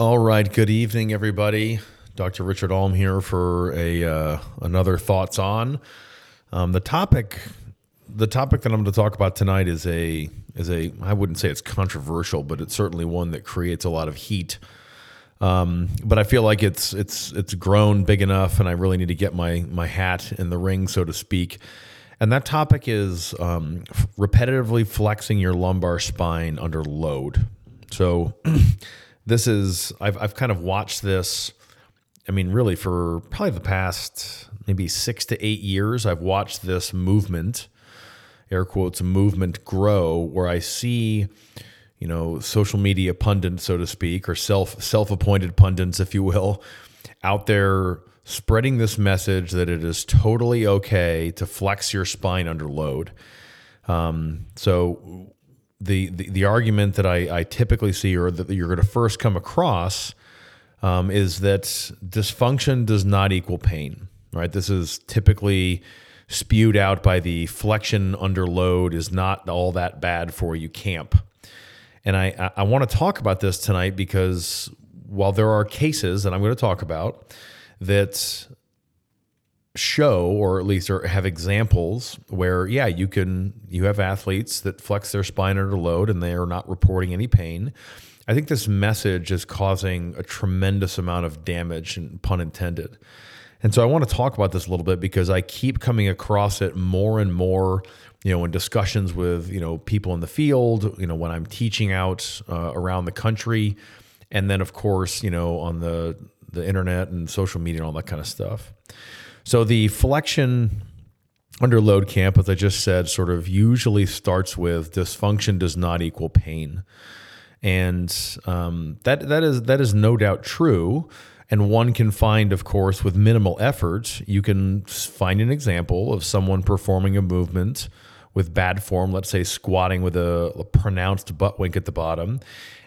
All right. Good evening, everybody. Dr. Richard Alm here for a uh, another thoughts on um, the topic. The topic that I'm going to talk about tonight is a is a I wouldn't say it's controversial, but it's certainly one that creates a lot of heat. Um, but I feel like it's it's it's grown big enough, and I really need to get my my hat in the ring, so to speak. And that topic is um, repetitively flexing your lumbar spine under load. So this is I've I've kind of watched this. I mean, really, for probably the past maybe six to eight years, I've watched this movement, air quotes, movement grow, where I see, you know, social media pundits, so to speak, or self self appointed pundits, if you will, out there spreading this message that it is totally okay to flex your spine under load. Um, so the, the, argument that I, I typically see or that you're going to first come across um, is that dysfunction does not equal pain. Right. This is typically spewed out by the flexion under load is not all that bad for you camp. And I, I want to talk about this tonight because while there are cases that I'm going to talk about that show or at least have examples where yeah you can you have athletes that flex their spine under load and they are not reporting any pain. I think this message is causing a tremendous amount of damage and pun intended. And so i want to talk about this a little bit because i keep coming across it more and more you know in discussions with you know people in the field you know when i'm teaching out uh, around the country. And then of course you know on the the internet and social media and all that kind of stuff so the flexion under load camp, as I just said, sort of usually starts with dysfunction does not equal pain, and um, that that is that is no doubt true. And one can find, of course, with minimal effort, you can find an example of someone performing a movement with bad form, let's say squatting with a, a, pronounced butt wink at the bottom.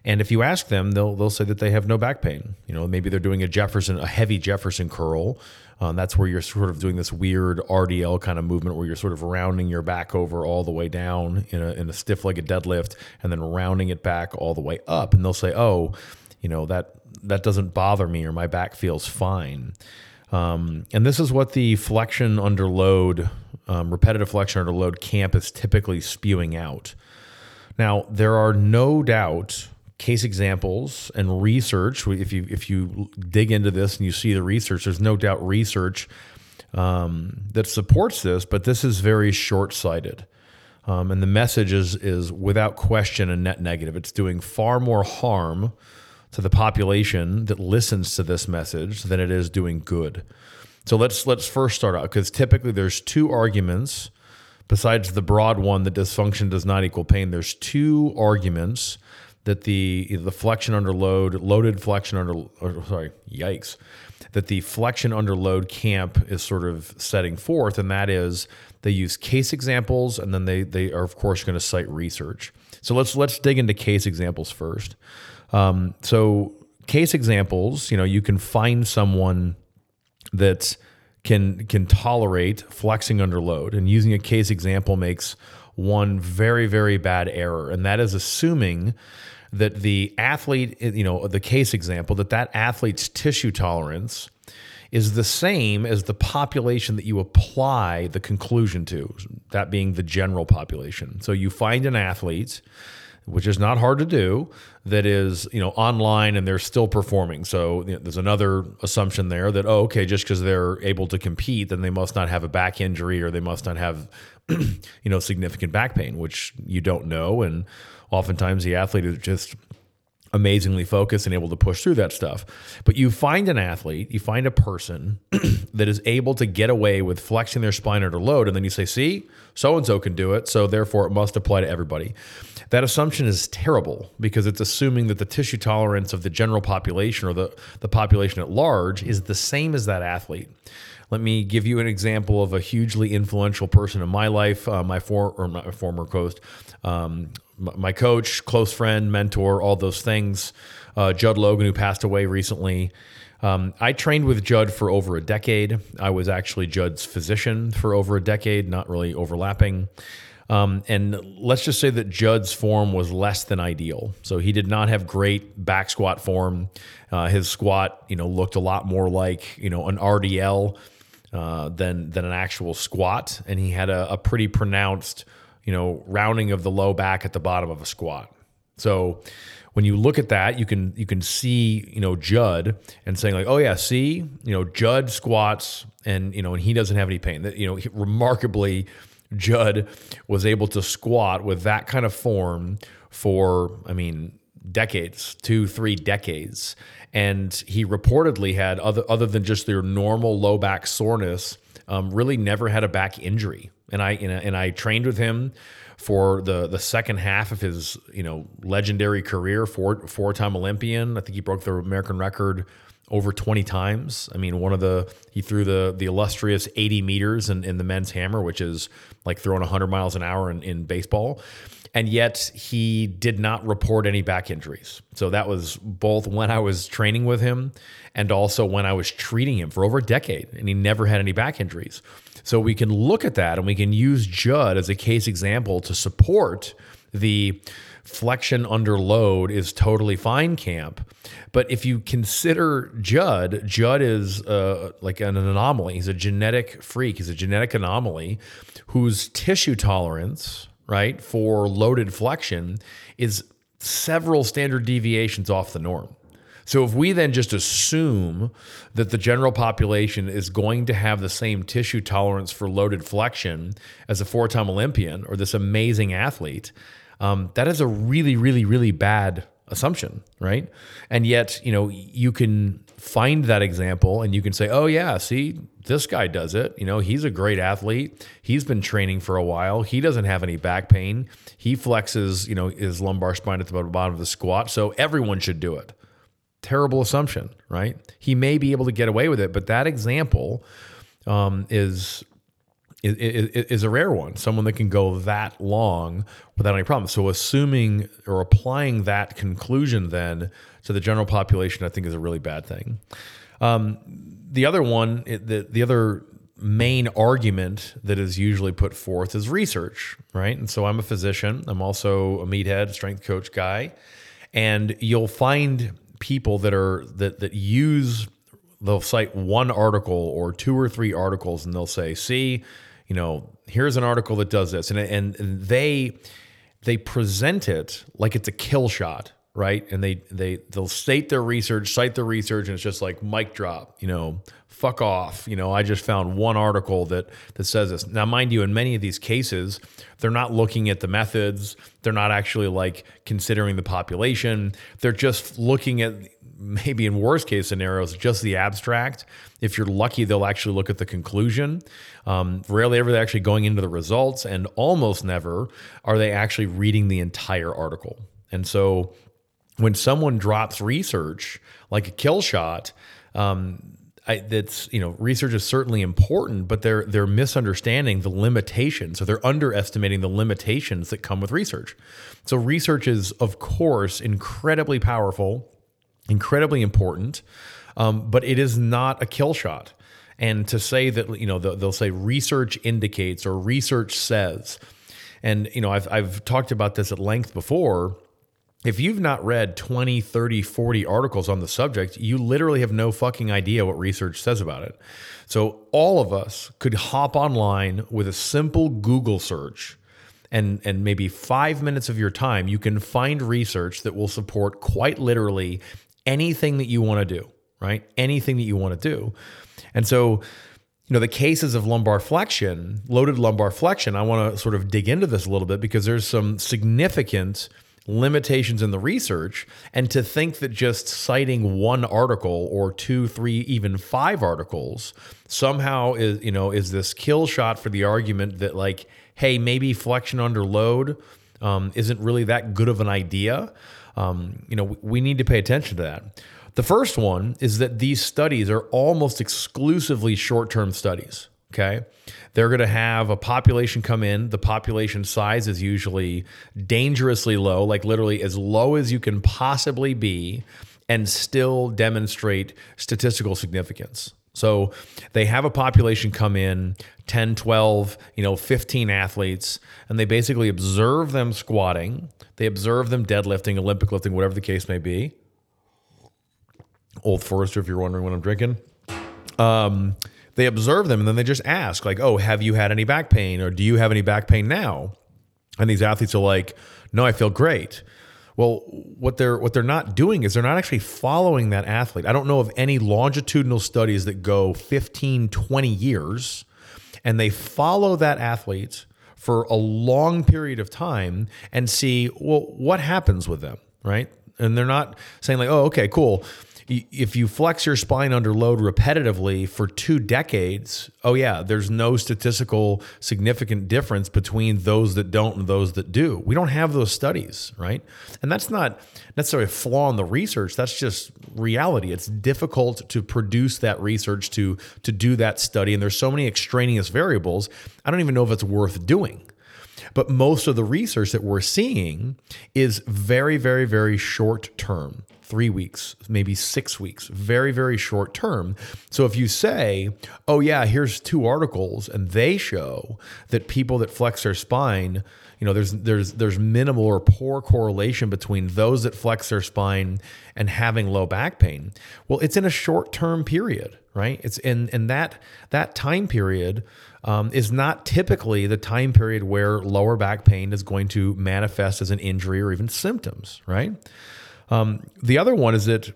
And if you ask them, they'll they'll say that they have no back pain. You know, maybe they're doing a Jefferson, a heavy Jefferson curl, um, that's where you're sort of doing this weird RDL kind of movement where you're sort of rounding your back over all the way down in a, in a stiff legged deadlift and then rounding it back all the way up. And they'll say, oh, you know, that, that doesn't bother me or my back feels fine. Um, and this is what the flexion under load, um, repetitive flexion under load camp is typically spewing out. Now, there are no doubt case examples and research. If you if you dig into this and you see the research, there's no doubt research um, that supports this, but this is very short sighted. Um, and the message is is without question a net negative. It's doing far more harm to the population that listens to this message than it is doing good. So let's let's first start out because typically there's two arguments besides the broad one that dysfunction does not equal pain. There's two arguments that the the flexion under load, loaded flexion under, or, sorry, yikes, that the flexion under load camp is sort of setting forth, and that is they use case examples, and then they they are of course going to cite research. So let's let's dig into case examples first. Um, so case examples, you know, you can find someone that can can tolerate flexing under load, and using a case example makes one very very bad error, and that is assuming that the athlete, you know, the case example, that that athlete's tissue tolerance is the same as the population that you apply the conclusion to, that being the general population. So you find an athlete, which is not hard to do, that is, you know, online and they're still performing. So you know, there's another assumption there that, oh, okay, just because they're able to compete, then they must not have a back injury or they must not have, you know, significant back pain, which you don't know. And oftentimes the athlete is just amazingly focused and able to push through that stuff. But you find an athlete, you find a person that is able to get away with flexing their spine under load, and then you say, see, so and so can do it, so therefore it must apply to everybody. That assumption is terrible because it's assuming that the tissue tolerance of the general population or the, the population at large is the same as that athlete. Let me give you an example of a hugely influential person in my life, uh, my, for, or my former coach, um, my coach, close friend, mentor, all those things. Uh, Judd Logan, who passed away recently. Um, I trained with Judd for over a decade. I was actually Judd's physician for over a decade, not really overlapping. Um, and let's just say that Judd's form was less than ideal. So he did not have great back squat form. Uh, his squat, you know, looked a lot more like you know an RDL uh, than than an actual squat, and he had a, a pretty pronounced, you know, rounding of the low back at the bottom of a squat. So when you look at that, you can you can see you know Judd and saying like, oh yeah, see you know Judd squats and you know and he doesn't have any pain. That you know he, remarkably, Judd was able to squat with that kind of form for I mean decades, two three decades, and he reportedly had other other than just their normal low back soreness, um, really never had a back injury. And I and I, and I trained with him for the the second half of his you know legendary career, four four time Olympian. I think he broke the American record over 20 times. I mean, one of the he threw the the illustrious 80 meters in, in the men's hammer, which is like throwing 100 miles an hour in, in baseball. And yet he did not report any back injuries. So that was both when I was training with him and also when I was treating him for over a decade. And he never had any back injuries. So we can look at that and we can use Judd as a case example to support the flexion under load is totally fine camp. But if you consider Judd, Judd is uh, like an anomaly. He's a genetic freak. He's a genetic anomaly whose tissue tolerance, right, for loaded flexion is several standard deviations off the norm. So if we then just assume that the general population is going to have the same tissue tolerance for loaded flexion as a four-time Olympian or this amazing athlete, um, that is a really, really, really bad assumption, right? And yet, you know, you can find that example and you can say, oh yeah, see, this guy does it. You know, he's a great athlete. He's been training for a while. He doesn't have any back pain. He flexes, you know, his lumbar spine at the bottom of the squat. So everyone should do it terrible assumption, right? He may be able to get away with it, but that example um, is, is is a rare one. Someone that can go that long without any problem. So assuming or applying that conclusion then to the general population, I think is a really bad thing. Um, the other one, the the other main argument that is usually put forth is research, right? And so I'm a physician. I'm also a meathead, strength coach guy, and you'll find people that are that that use they'll cite one article or two or three articles and they'll say, "See, you know, here's an article that does this," and and, and they they present it like it's a kill shot, right? And they they they'll state their research, cite their research, and it's just like mic drop, you know, fuck off. You know, I just found one article that that says this. Now, mind you, in many of these cases, they're not looking at the methods. They're not actually like considering the population. They're just looking at maybe in worst case scenarios just the abstract. If you're lucky, they'll actually look at the conclusion. Um, rarely ever they're actually going into the results, and almost never are they actually reading the entire article. And so when someone drops research like a kill shot, um, I, that's you know research is certainly important, but they're they're misunderstanding the limitations, so they're underestimating the limitations that come with research. So research is of course incredibly powerful, incredibly important, um, but it is not a kill shot. And to say that you know they'll say research indicates or research says, and you know I've I've talked about this at length before if you've not read 20, 30, 40 articles on the subject, you literally have no fucking idea what research says about it. So all of us could hop online with a simple Google search and and maybe 5 minutes of your time, you can find research that will support quite literally anything that you want to do, right? Anything that you want to do. And so you know the cases of lumbar flexion, loaded lumbar flexion, I want to sort of dig into this a little bit because there's some significant limitations in the research and to think that just citing one article or two three even five articles somehow is you know is this kill shot for the argument that like hey maybe flexion under load um, isn't really that good of an idea. Um, you know we need to pay attention to that. The first one is that these studies are almost exclusively short-term studies okay they're going to have a population come in. The population size is usually dangerously low, like literally as low as you can possibly be, and still demonstrate statistical significance. So they have a population come in 10, 12, you know, 15 athletes, and they basically observe them squatting. They observe them deadlifting, Olympic lifting, whatever the case may be. Old Forester, if you're wondering what I'm drinking. Um, they observe them and then they just ask, like, oh, have you had any back pain or do you have any back pain now? And these athletes are like, no, I feel great. Well, what they're what they're not doing is they're not actually following that athlete. I don't know of any longitudinal studies that go 15, 20 years and they follow that athlete for a long period of time and see, well, what happens with them, right? And they're not saying like, oh, okay, cool if you flex your spine under load repetitively for two decades, oh yeah, there's no statistical significant difference between those that don't and those that do. We don't have those studies, right? And that's not necessarily a flaw in the research. That's just reality. It's difficult to produce that research to to do that study, and there's so many extraneous variables. I don't even know if it's worth doing. But most of the research that we're seeing is very, very, very short term three weeks, maybe six weeks, very, very short term. So if you say, oh, yeah, here's two articles and they show that people that flex their spine, you know, there's there's there's minimal or poor correlation between those that flex their spine and having low back pain. Well, it's in a short term period, right? It's in in that that time period um, is not typically the time period where lower back pain is going to manifest as an injury or even symptoms, right? Um, the other one is that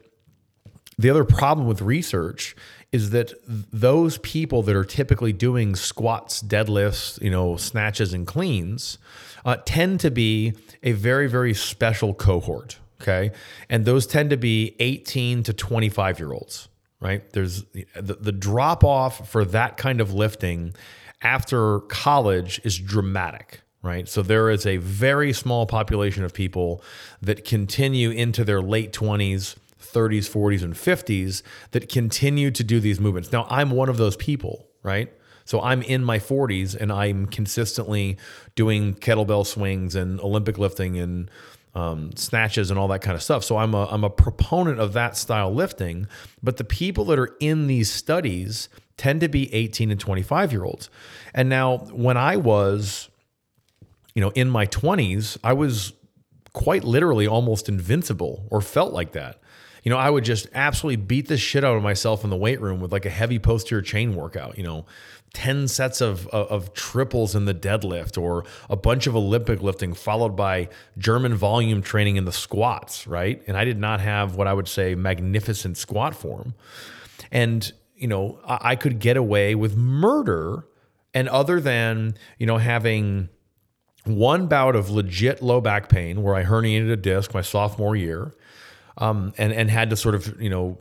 the other problem with research is that those people that are typically doing squats, deadlifts, you know, snatches and cleans uh, tend to be a very, very special cohort. Okay. And those tend to be 18 to 25 year olds, right? There's the, the drop off for that kind of lifting after college is dramatic right? So there is a very small population of people that continue into their late 20s, 30s, 40s, and 50s that continue to do these movements. Now, I'm one of those people, right? So I'm in my 40s and I'm consistently doing kettlebell swings and Olympic lifting and um, snatches and all that kind of stuff. So I'm a, I'm a proponent of that style lifting. But the people that are in these studies tend to be 18 and 25 year olds. And now, when I was you know, in my 20s, I was quite literally almost invincible or felt like that. You know, I would just absolutely beat the shit out of myself in the weight room with like a heavy posterior chain workout, you know, 10 sets of, of, of triples in the deadlift or a bunch of Olympic lifting followed by German volume training in the squats, right? And I did not have what I would say magnificent squat form. And, you know, I, I could get away with murder. And other than, you know, having one bout of legit low back pain where I herniated a disc my sophomore year, um, and and had to sort of you know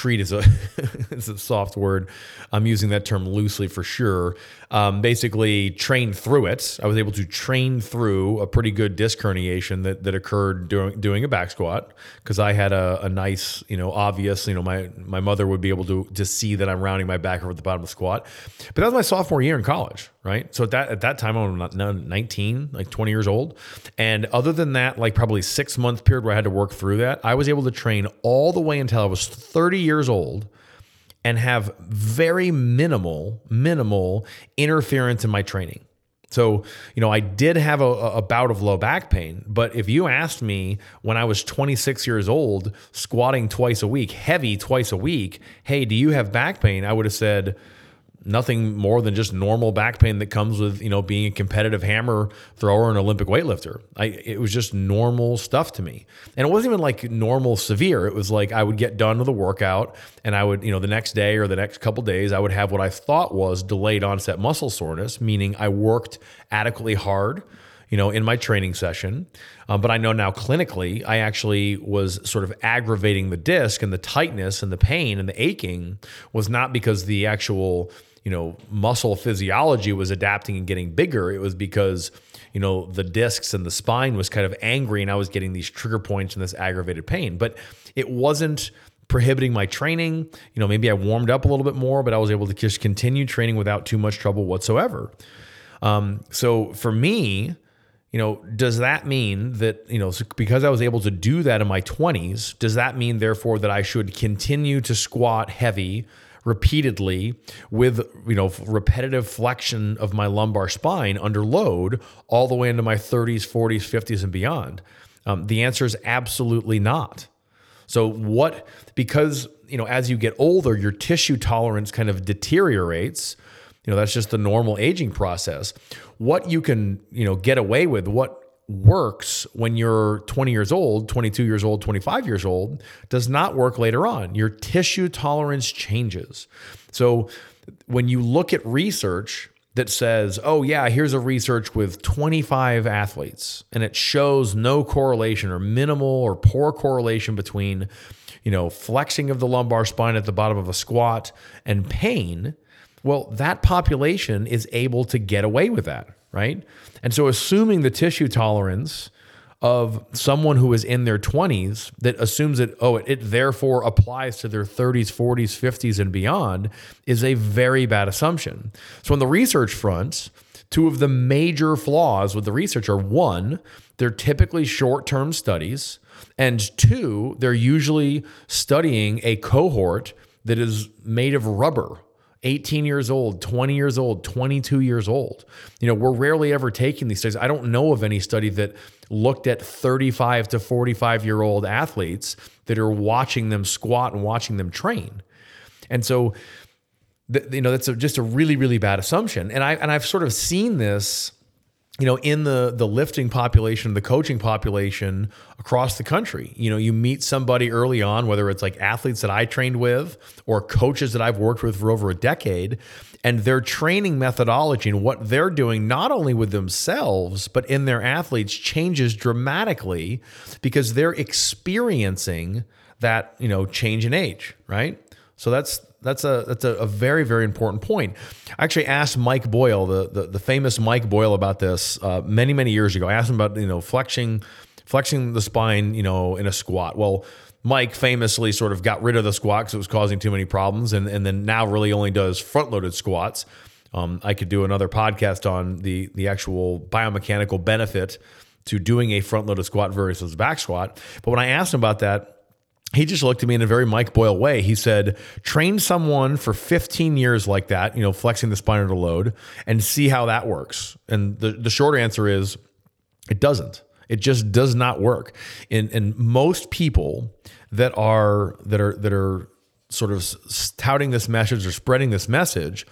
treat as a it's a soft word. I'm using that term loosely for sure. Um, basically, train through it. I was able to train through a pretty good disc herniation that that occurred during doing a back squat because I had a, a, nice, you know, obvious. You know, my my mother would be able to to see that I'm rounding my back over at the bottom of the squat. But that was my sophomore year in college, right? So at that at that time I was 19, like 20 years old, and other than that, like probably six month period where I had to work through that, I was able to train all the way until I was 30 years old and have very minimal, minimal interference in my training. So, you know, I did have a, a, bout of low back pain, but if you asked me when I was 26 years old, squatting twice a week, heavy twice a week, hey, do you have back pain? I would have said, nothing more than just normal back pain that comes with you know being a competitive hammer thrower and Olympic weightlifter. I it was just normal stuff to me, and it wasn't even like normal severe. It was like I would get done with a workout, and I would you know the next day or the next couple days I would have what I thought was delayed onset muscle soreness, meaning I worked adequately hard. You know, in my training session, um, but I know now clinically, I actually was sort of aggravating the disc and the tightness and the pain and the aching was not because the actual you know, muscle physiology was adapting and getting bigger. It was because, you know, the discs and the spine was kind of angry and I was getting these trigger points and this aggravated pain. But it wasn't prohibiting my training. You know, maybe I warmed up a little bit more, but I was able to just continue training without too much trouble whatsoever. Um, so for me, you know, does that mean that, you know, because I was able to do that in my 20s, does that mean therefore that I should continue to squat heavy repeatedly with you know repetitive flexion of my lumbar spine under load all the way into my 30s 40s 50s and beyond. Um, the answer is absolutely not. So what because you know as you get older your tissue tolerance kind of deteriorates you know that's just the normal aging process. What you can you know get away with what works when you're 20 years old, 22 years old, 25 years old does not work later on. Your tissue tolerance changes. So when you look at research that says, oh, yeah, here's a research with 25 athletes, and it shows no correlation or minimal or poor correlation between, you know, flexing of the lumbar spine at the bottom of a squat and pain. Well, that population is able to get away with that right? And so, assuming the tissue tolerance of someone who is in their 20s that assumes that, oh, it, it, therefore applies to their 30s, 40s, 50s, and beyond is a very bad assumption. So, on the research front, two of the major flaws with the research are one, they're typically short term studies, and two, they're usually studying a cohort that is made of rubber 18 years old, 20 years old, 22 years old. You know, we're rarely ever taking these studies. I don't know of any study that looked at 35 to 45 year old athletes that are watching them squat and watching them train. And so, you know, that's a, just a really, really bad assumption. And I and I've sort of seen this you know in the the lifting population the coaching population across the country. You know you meet somebody early on whether it's like athletes that i trained with or coaches that i've worked with for over a decade and their training methodology and what they're doing not only with themselves but in their athletes changes dramatically because they're experiencing that you know change in age right? So that's that's a that's a, a, very very important point. I actually asked Mike Boyle, the the, the famous Mike Boyle, about this uh, many many years ago. I asked him about you know flexing flexing the spine, you know, in a squat. Well. Mike famously sort of got rid of the squat because it was causing too many problems, and, and then now really only does front loaded squats. Um, I could do another podcast on the the actual biomechanical benefit to doing a front loaded squat versus a back squat. But when I asked him about that, he just looked at me in a very Mike Boyle way. He said, train someone for 15 years like that, you know, flexing the spine under load and see how that works. And the, the short answer is it doesn't. It just does not work. And, and most people that are that are that are sort of touting this message or spreading this message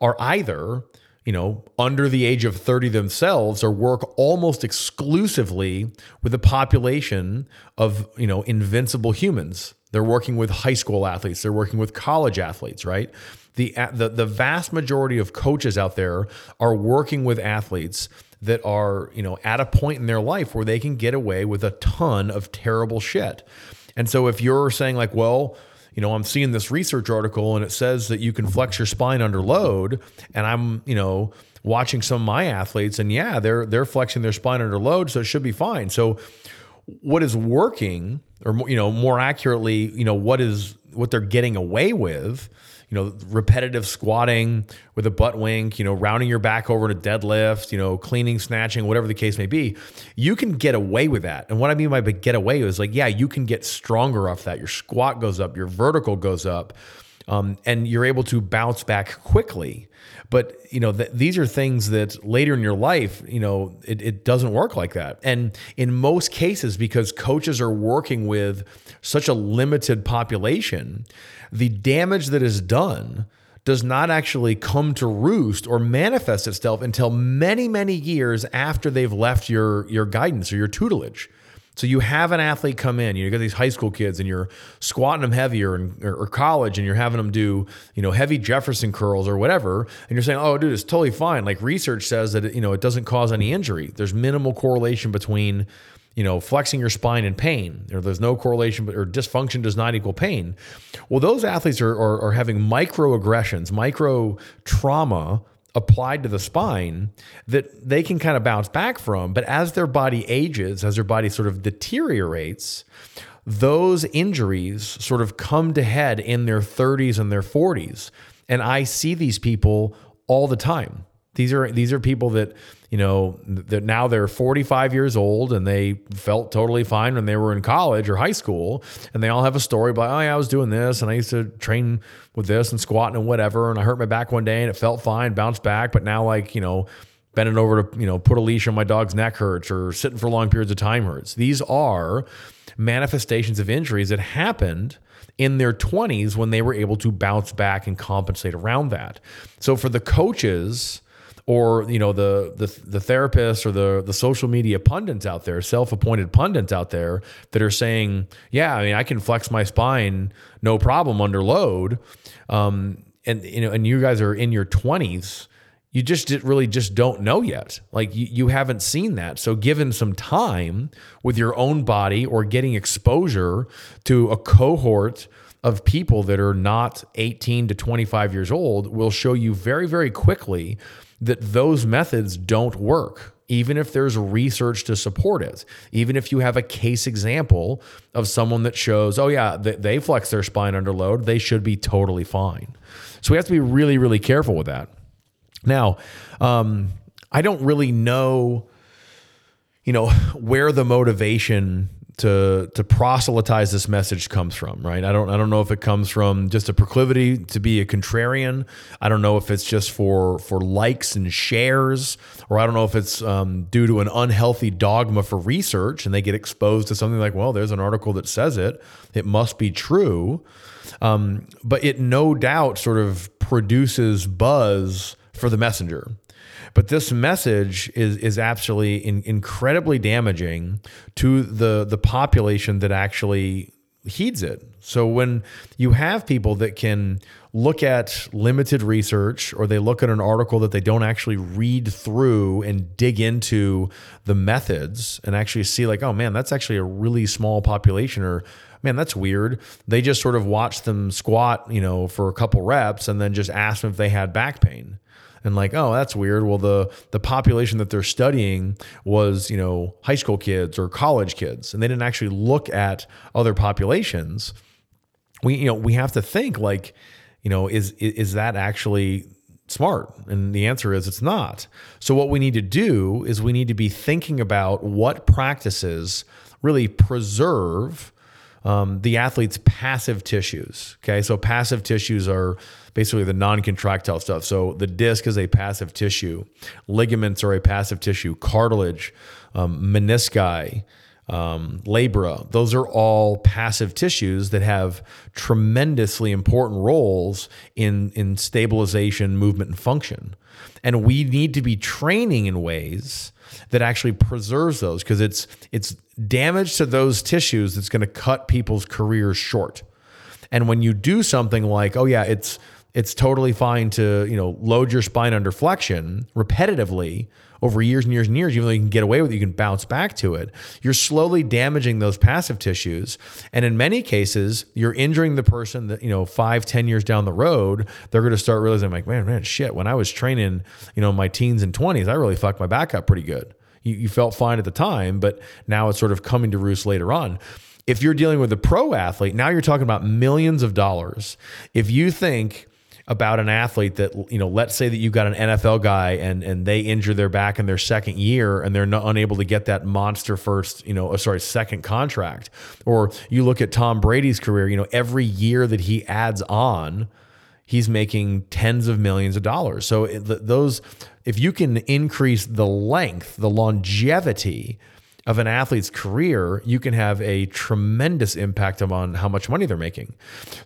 are either you know, under the age of 30 themselves or work almost exclusively with a population of, you know, invincible humans. They're working with high school athletes, they're working with college athletes, right? The, the, the vast majority of coaches out there are working with athletes that are, you know, at a point in their life where they can get away with a ton of terrible shit. And so if you're saying like, well, you know, I'm seeing this research article and it says that you can flex your spine under load, and I'm, you know, watching some of my athletes, and yeah, they're they're flexing their spine under load, so it should be fine. So, what is working, or you know, more accurately, you know, what is what they're getting away with you know, repetitive squatting with a butt wink, you know, rounding your back over to deadlift, you know, cleaning, snatching, whatever the case may be, you can get away with that. And what I mean by get away is like, yeah, you can get stronger off that. Your squat goes up, your vertical goes up, um, and you're able to bounce back quickly. But you know, th- these are things that later in your life, you know, it, it doesn't work like that. And in most cases, because coaches are working with such a limited population, the damage that is done does not actually come to roost or manifest itself until many, many years after they've left your, your guidance or your tutelage. So you have an athlete come in, you got these high school kids, and you're squatting them heavier, and, or, or, college, and you're having them do, you know, heavy Jefferson curls or whatever, and you're saying, "Oh, dude, it's totally fine." Like research says that it, you know it doesn't cause any injury. There's minimal correlation between you know, flexing your spine and pain, or there's no correlation, or dysfunction does not equal pain. Well, those athletes are, are, are having microaggressions, micro trauma applied to the spine that they can kind of bounce back from. But as their body ages, as their body sort of deteriorates, those injuries sort of come to head in their 30s and their 40s. And I see these people all the time These are these are people that you know that now they're 45 years old and they felt totally fine when they were in college or high school, and they all have a story about oh yeah I was doing this and I used to train with this and squatting and whatever and I hurt my back one day and it felt fine, bounced back, but now like you know bending over to you know put a leash on my dog's neck hurts or sitting for long periods of time hurts. These are manifestations of injuries that happened in their 20s when they were able to bounce back and compensate around that. So for the coaches or you know the the the therapists or the the social media pundits out there, self-appointed pundits out there that are saying, "Yeah, I mean, I can flex my spine no problem under load," um, and you know, and you guys are in your twenties. You just really just don't know yet. Like you, you haven't seen that. So, given some time with your own body or getting exposure to a cohort of people that are not 18 to 25 years old will show you very, very quickly that those methods don't work, even if there's research to support it. Even if you have a case example of someone that shows, oh, yeah, they flex their spine under load, they should be totally fine. So we have to be really, really careful with that. Now, um, I don't really know, you know, where the motivation to to proselytize this message comes from, right? I don't I don't know if it comes from just a proclivity to be a contrarian. I don't know if it's just for for likes and shares, or I don't know if it's um, due to an unhealthy dogma for research, and they get exposed to something like, well, there's an article that says it, it must be true. Um, but it no doubt sort of produces buzz for the messenger. But this message is is absolutely in, incredibly damaging to the the population that actually heeds it. So when you have people that can look at limited research or they look at an article that they don't actually read through and dig into the methods and actually see like, oh man, that's actually a really small population or man, that's weird. They just sort of watch them squat, you know, for a couple reps and then just ask them if they had back pain and like, oh, that's weird. Well, the the population that they're studying was, you know, high school kids or college kids, and they didn't actually look at other populations. We, you know, we have to think like, you know, is is that actually smart? And the answer is it's not. So what we need to do is we need to be thinking about what practices really preserve um, the athlete's passive tissues. Okay, so passive tissues are basically the non-contractile stuff. So the disc is a passive tissue, ligaments are a passive tissue, cartilage, um, menisci. Um, labra, those are all passive tissues that have tremendously important roles in, in stabilization, movement, and function. And we need to be training in ways that actually preserves those because it's it's damage to those tissues that's going to cut people's careers short. And when you do something like, oh yeah, it's it's totally fine to you know load your spine under flexion repetitively over years and years and years even though you can get away with it you can bounce back to it you're slowly damaging those passive tissues. And in many cases you're injuring the person that you know five ten years down the road they're going to start realizing like man man shit when i was training you know my teens and 20s i really fucked my back up pretty good. You, you felt fine at the time but now it's sort of coming to roost later on. If you're dealing with a pro athlete now you're talking about millions of dollars. If you think about an athlete that you know let's say that you've got an NFL guy and and they injure their back in their second year and they're not unable to get that monster first you know uh, sorry second contract or you look at Tom Brady's career you know every year that he adds on he's making tens of millions of dollars so those if you can increase the length the longevity of an athlete's career, you can have a tremendous impact on how much money they're making.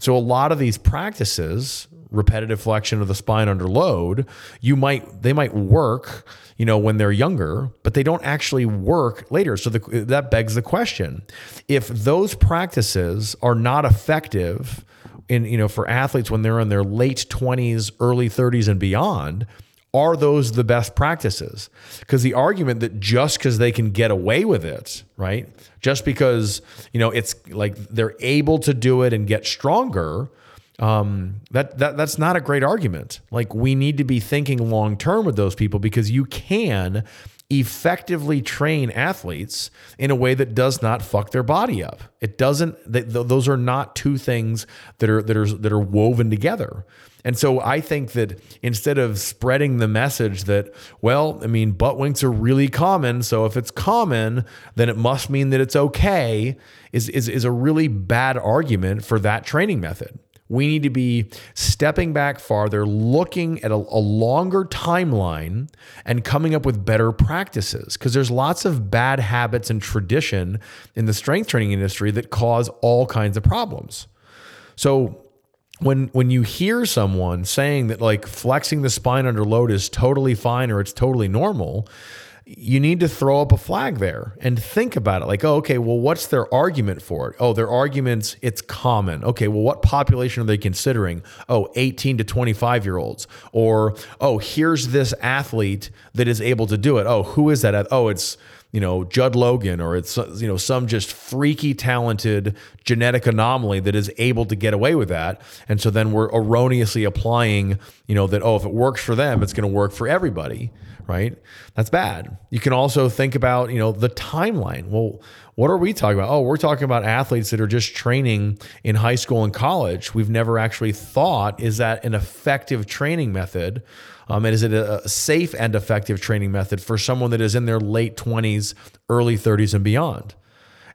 So a lot of these practices, repetitive flexion of the spine under load, you might they might work, you know, when they're younger, but they don't actually work later. So the, that begs the question: if those practices are not effective in you know for athletes when they're in their late 20s, early 30s and beyond, are those the best practices? Because the argument that just because they can get away with it, right? Just because, you know, it's like they're able to do it and get stronger, um, that that that's not a great argument. Like we need to be thinking long term with those people because you can effectively train athletes in a way that does not fuck their body up. It doesn't. They, those are not two things that are that are that are woven together. And so I think that instead of spreading the message that, well, I mean, butt winks are really common. So if it's common, then it must mean that it's okay, is, is, is a really bad argument for that training method. We need to be stepping back farther, looking at a, a longer timeline and coming up with better practices. Because there's lots of bad habits and tradition in the strength training industry that cause all kinds of problems. So, when when you hear someone saying that like flexing the spine under load is totally fine or it's totally normal, you need to throw up a flag there and think about it like, oh, okay, well, what's their argument for it? Oh, their arguments, it's common. Okay, well, what population are they considering? Oh, 18 to 25 year olds. Or, oh, here's this athlete that is able to do it. Oh, who is that? Oh, it's, you know, Judd Logan, or it's, you know, some just freaky talented genetic anomaly that is able to get away with that. And so then we're erroneously applying, you know, that, oh, if it works for them, it's going to work for everybody right? That's bad. You can also think about, you know, the timeline. Well, what are we talking about? Oh, we're talking about athletes that are just training in high school and college. We've never actually thought, is that an effective training method? Um, and is it a safe and effective training method for someone that is in their late 20s, early 30s, and beyond?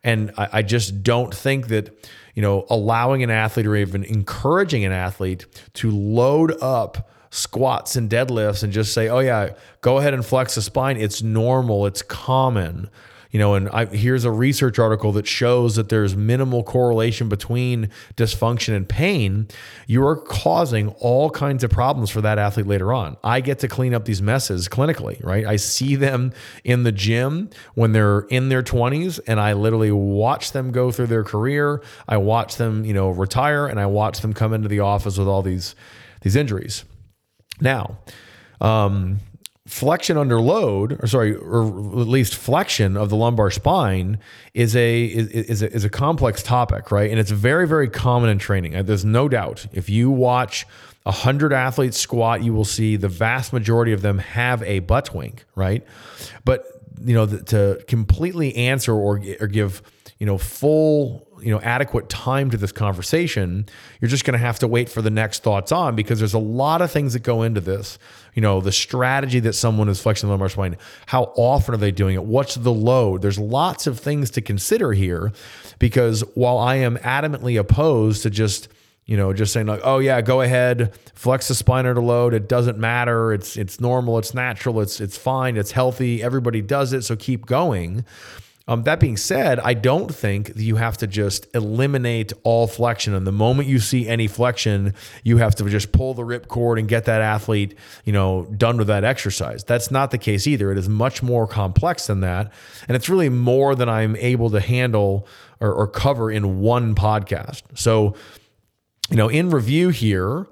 And I, I just don't think that, you know, allowing an athlete or even encouraging an athlete to load up squats and deadlifts and just say, oh, yeah, go ahead and flex the spine. It's normal, it's common. You know, and I, here's a research article that shows that there's minimal correlation between dysfunction and pain. You are causing all kinds of problems for that athlete later on. I get to clean up these messes clinically, right? I see them in the gym when they're in their 20s, and I literally watch them go through their career. I watch them, you know, retire, and I watch them come into the office with all these these injuries. Now, um, flexion under load, or sorry, or at least flexion of the lumbar spine is a is, is a, is a complex topic, right? And it's very very common in training. There's no doubt. If you watch a hundred athletes squat, you will see the vast majority of them have a butt wink, right? But you know, to completely answer or or give you know full you know adequate time to this conversation you're just going to have to wait for the next thoughts on because there's a lot of things that go into this. You know the strategy that someone is flexing the lumbar spine how often are they doing it? What's the load? There's lots of things to consider here because while i am adamantly opposed to just you know just saying like oh yeah go ahead flex the spine under load it doesn't matter it's it's normal it's natural it's it's fine it's healthy everybody does it so keep going um, that being said, I don't think you have to just eliminate all flexion. And the moment you see any flexion, you have to just pull the rip cord and get that athlete, you know, done with that exercise. That's not the case either. It is much more complex than that, and it's really more than I'm able to handle or, or cover in one podcast. So, you know, in review here,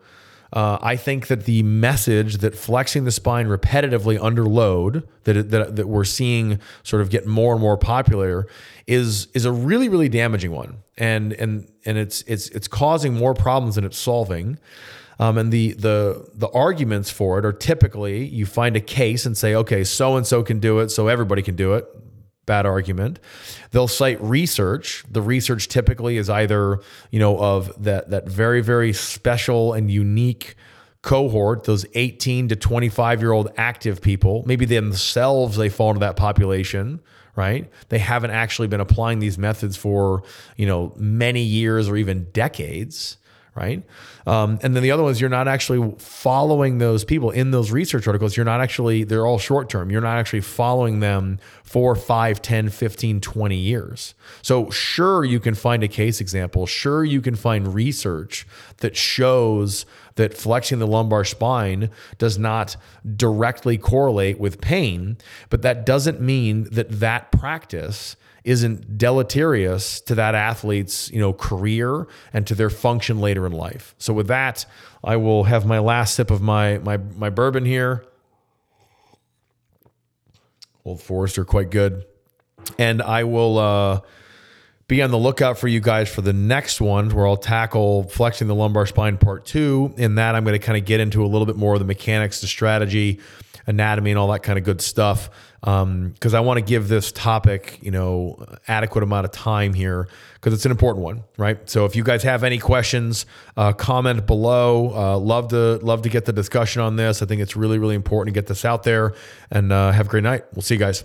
uh, I think that the message that flexing the spine repetitively under load that, that that we're seeing sort of get more and more popular is is a really really damaging one, and and and it's it's it's causing more problems than it's solving. Um, and the the the arguments for it are typically you find a case and say, okay, so and so can do it, so everybody can do it bad argument. They'll cite research. The research typically is either, you know, of that that very very special and unique cohort, those 18 to 25 year old active people, maybe themselves they fall into that population, right? They haven't actually been applying these methods for, you know, many years or even decades right? Um, and then the other one is you're not actually following those people in those research articles. You're not actually, they're all short term. You're not actually following them for 5, 10, 15, 20 years. So, sure, you can find a case example. Sure, you can find research that shows that flexing the lumbar spine does not directly correlate with pain, but that doesn't mean that that practice isn't deleterious to that athlete's you know career and to their function later in life. So with that, I will have my last sip of my my my bourbon here. Old Forester, quite good, and I will uh, be on the lookout for you guys for the next one where I'll tackle flexing the lumbar spine part two. In that, I'm going to kind of get into a little bit more of the mechanics, the strategy, anatomy, and all that kind of good stuff. Because um, I want to give this topic, you know, adequate amount of time here because it's an important one, right? So if you guys have any questions, uh, comment below. Uh, love to love to get the discussion on this. I think it's really really important to get this out there. And uh, have a great night. We'll see you guys.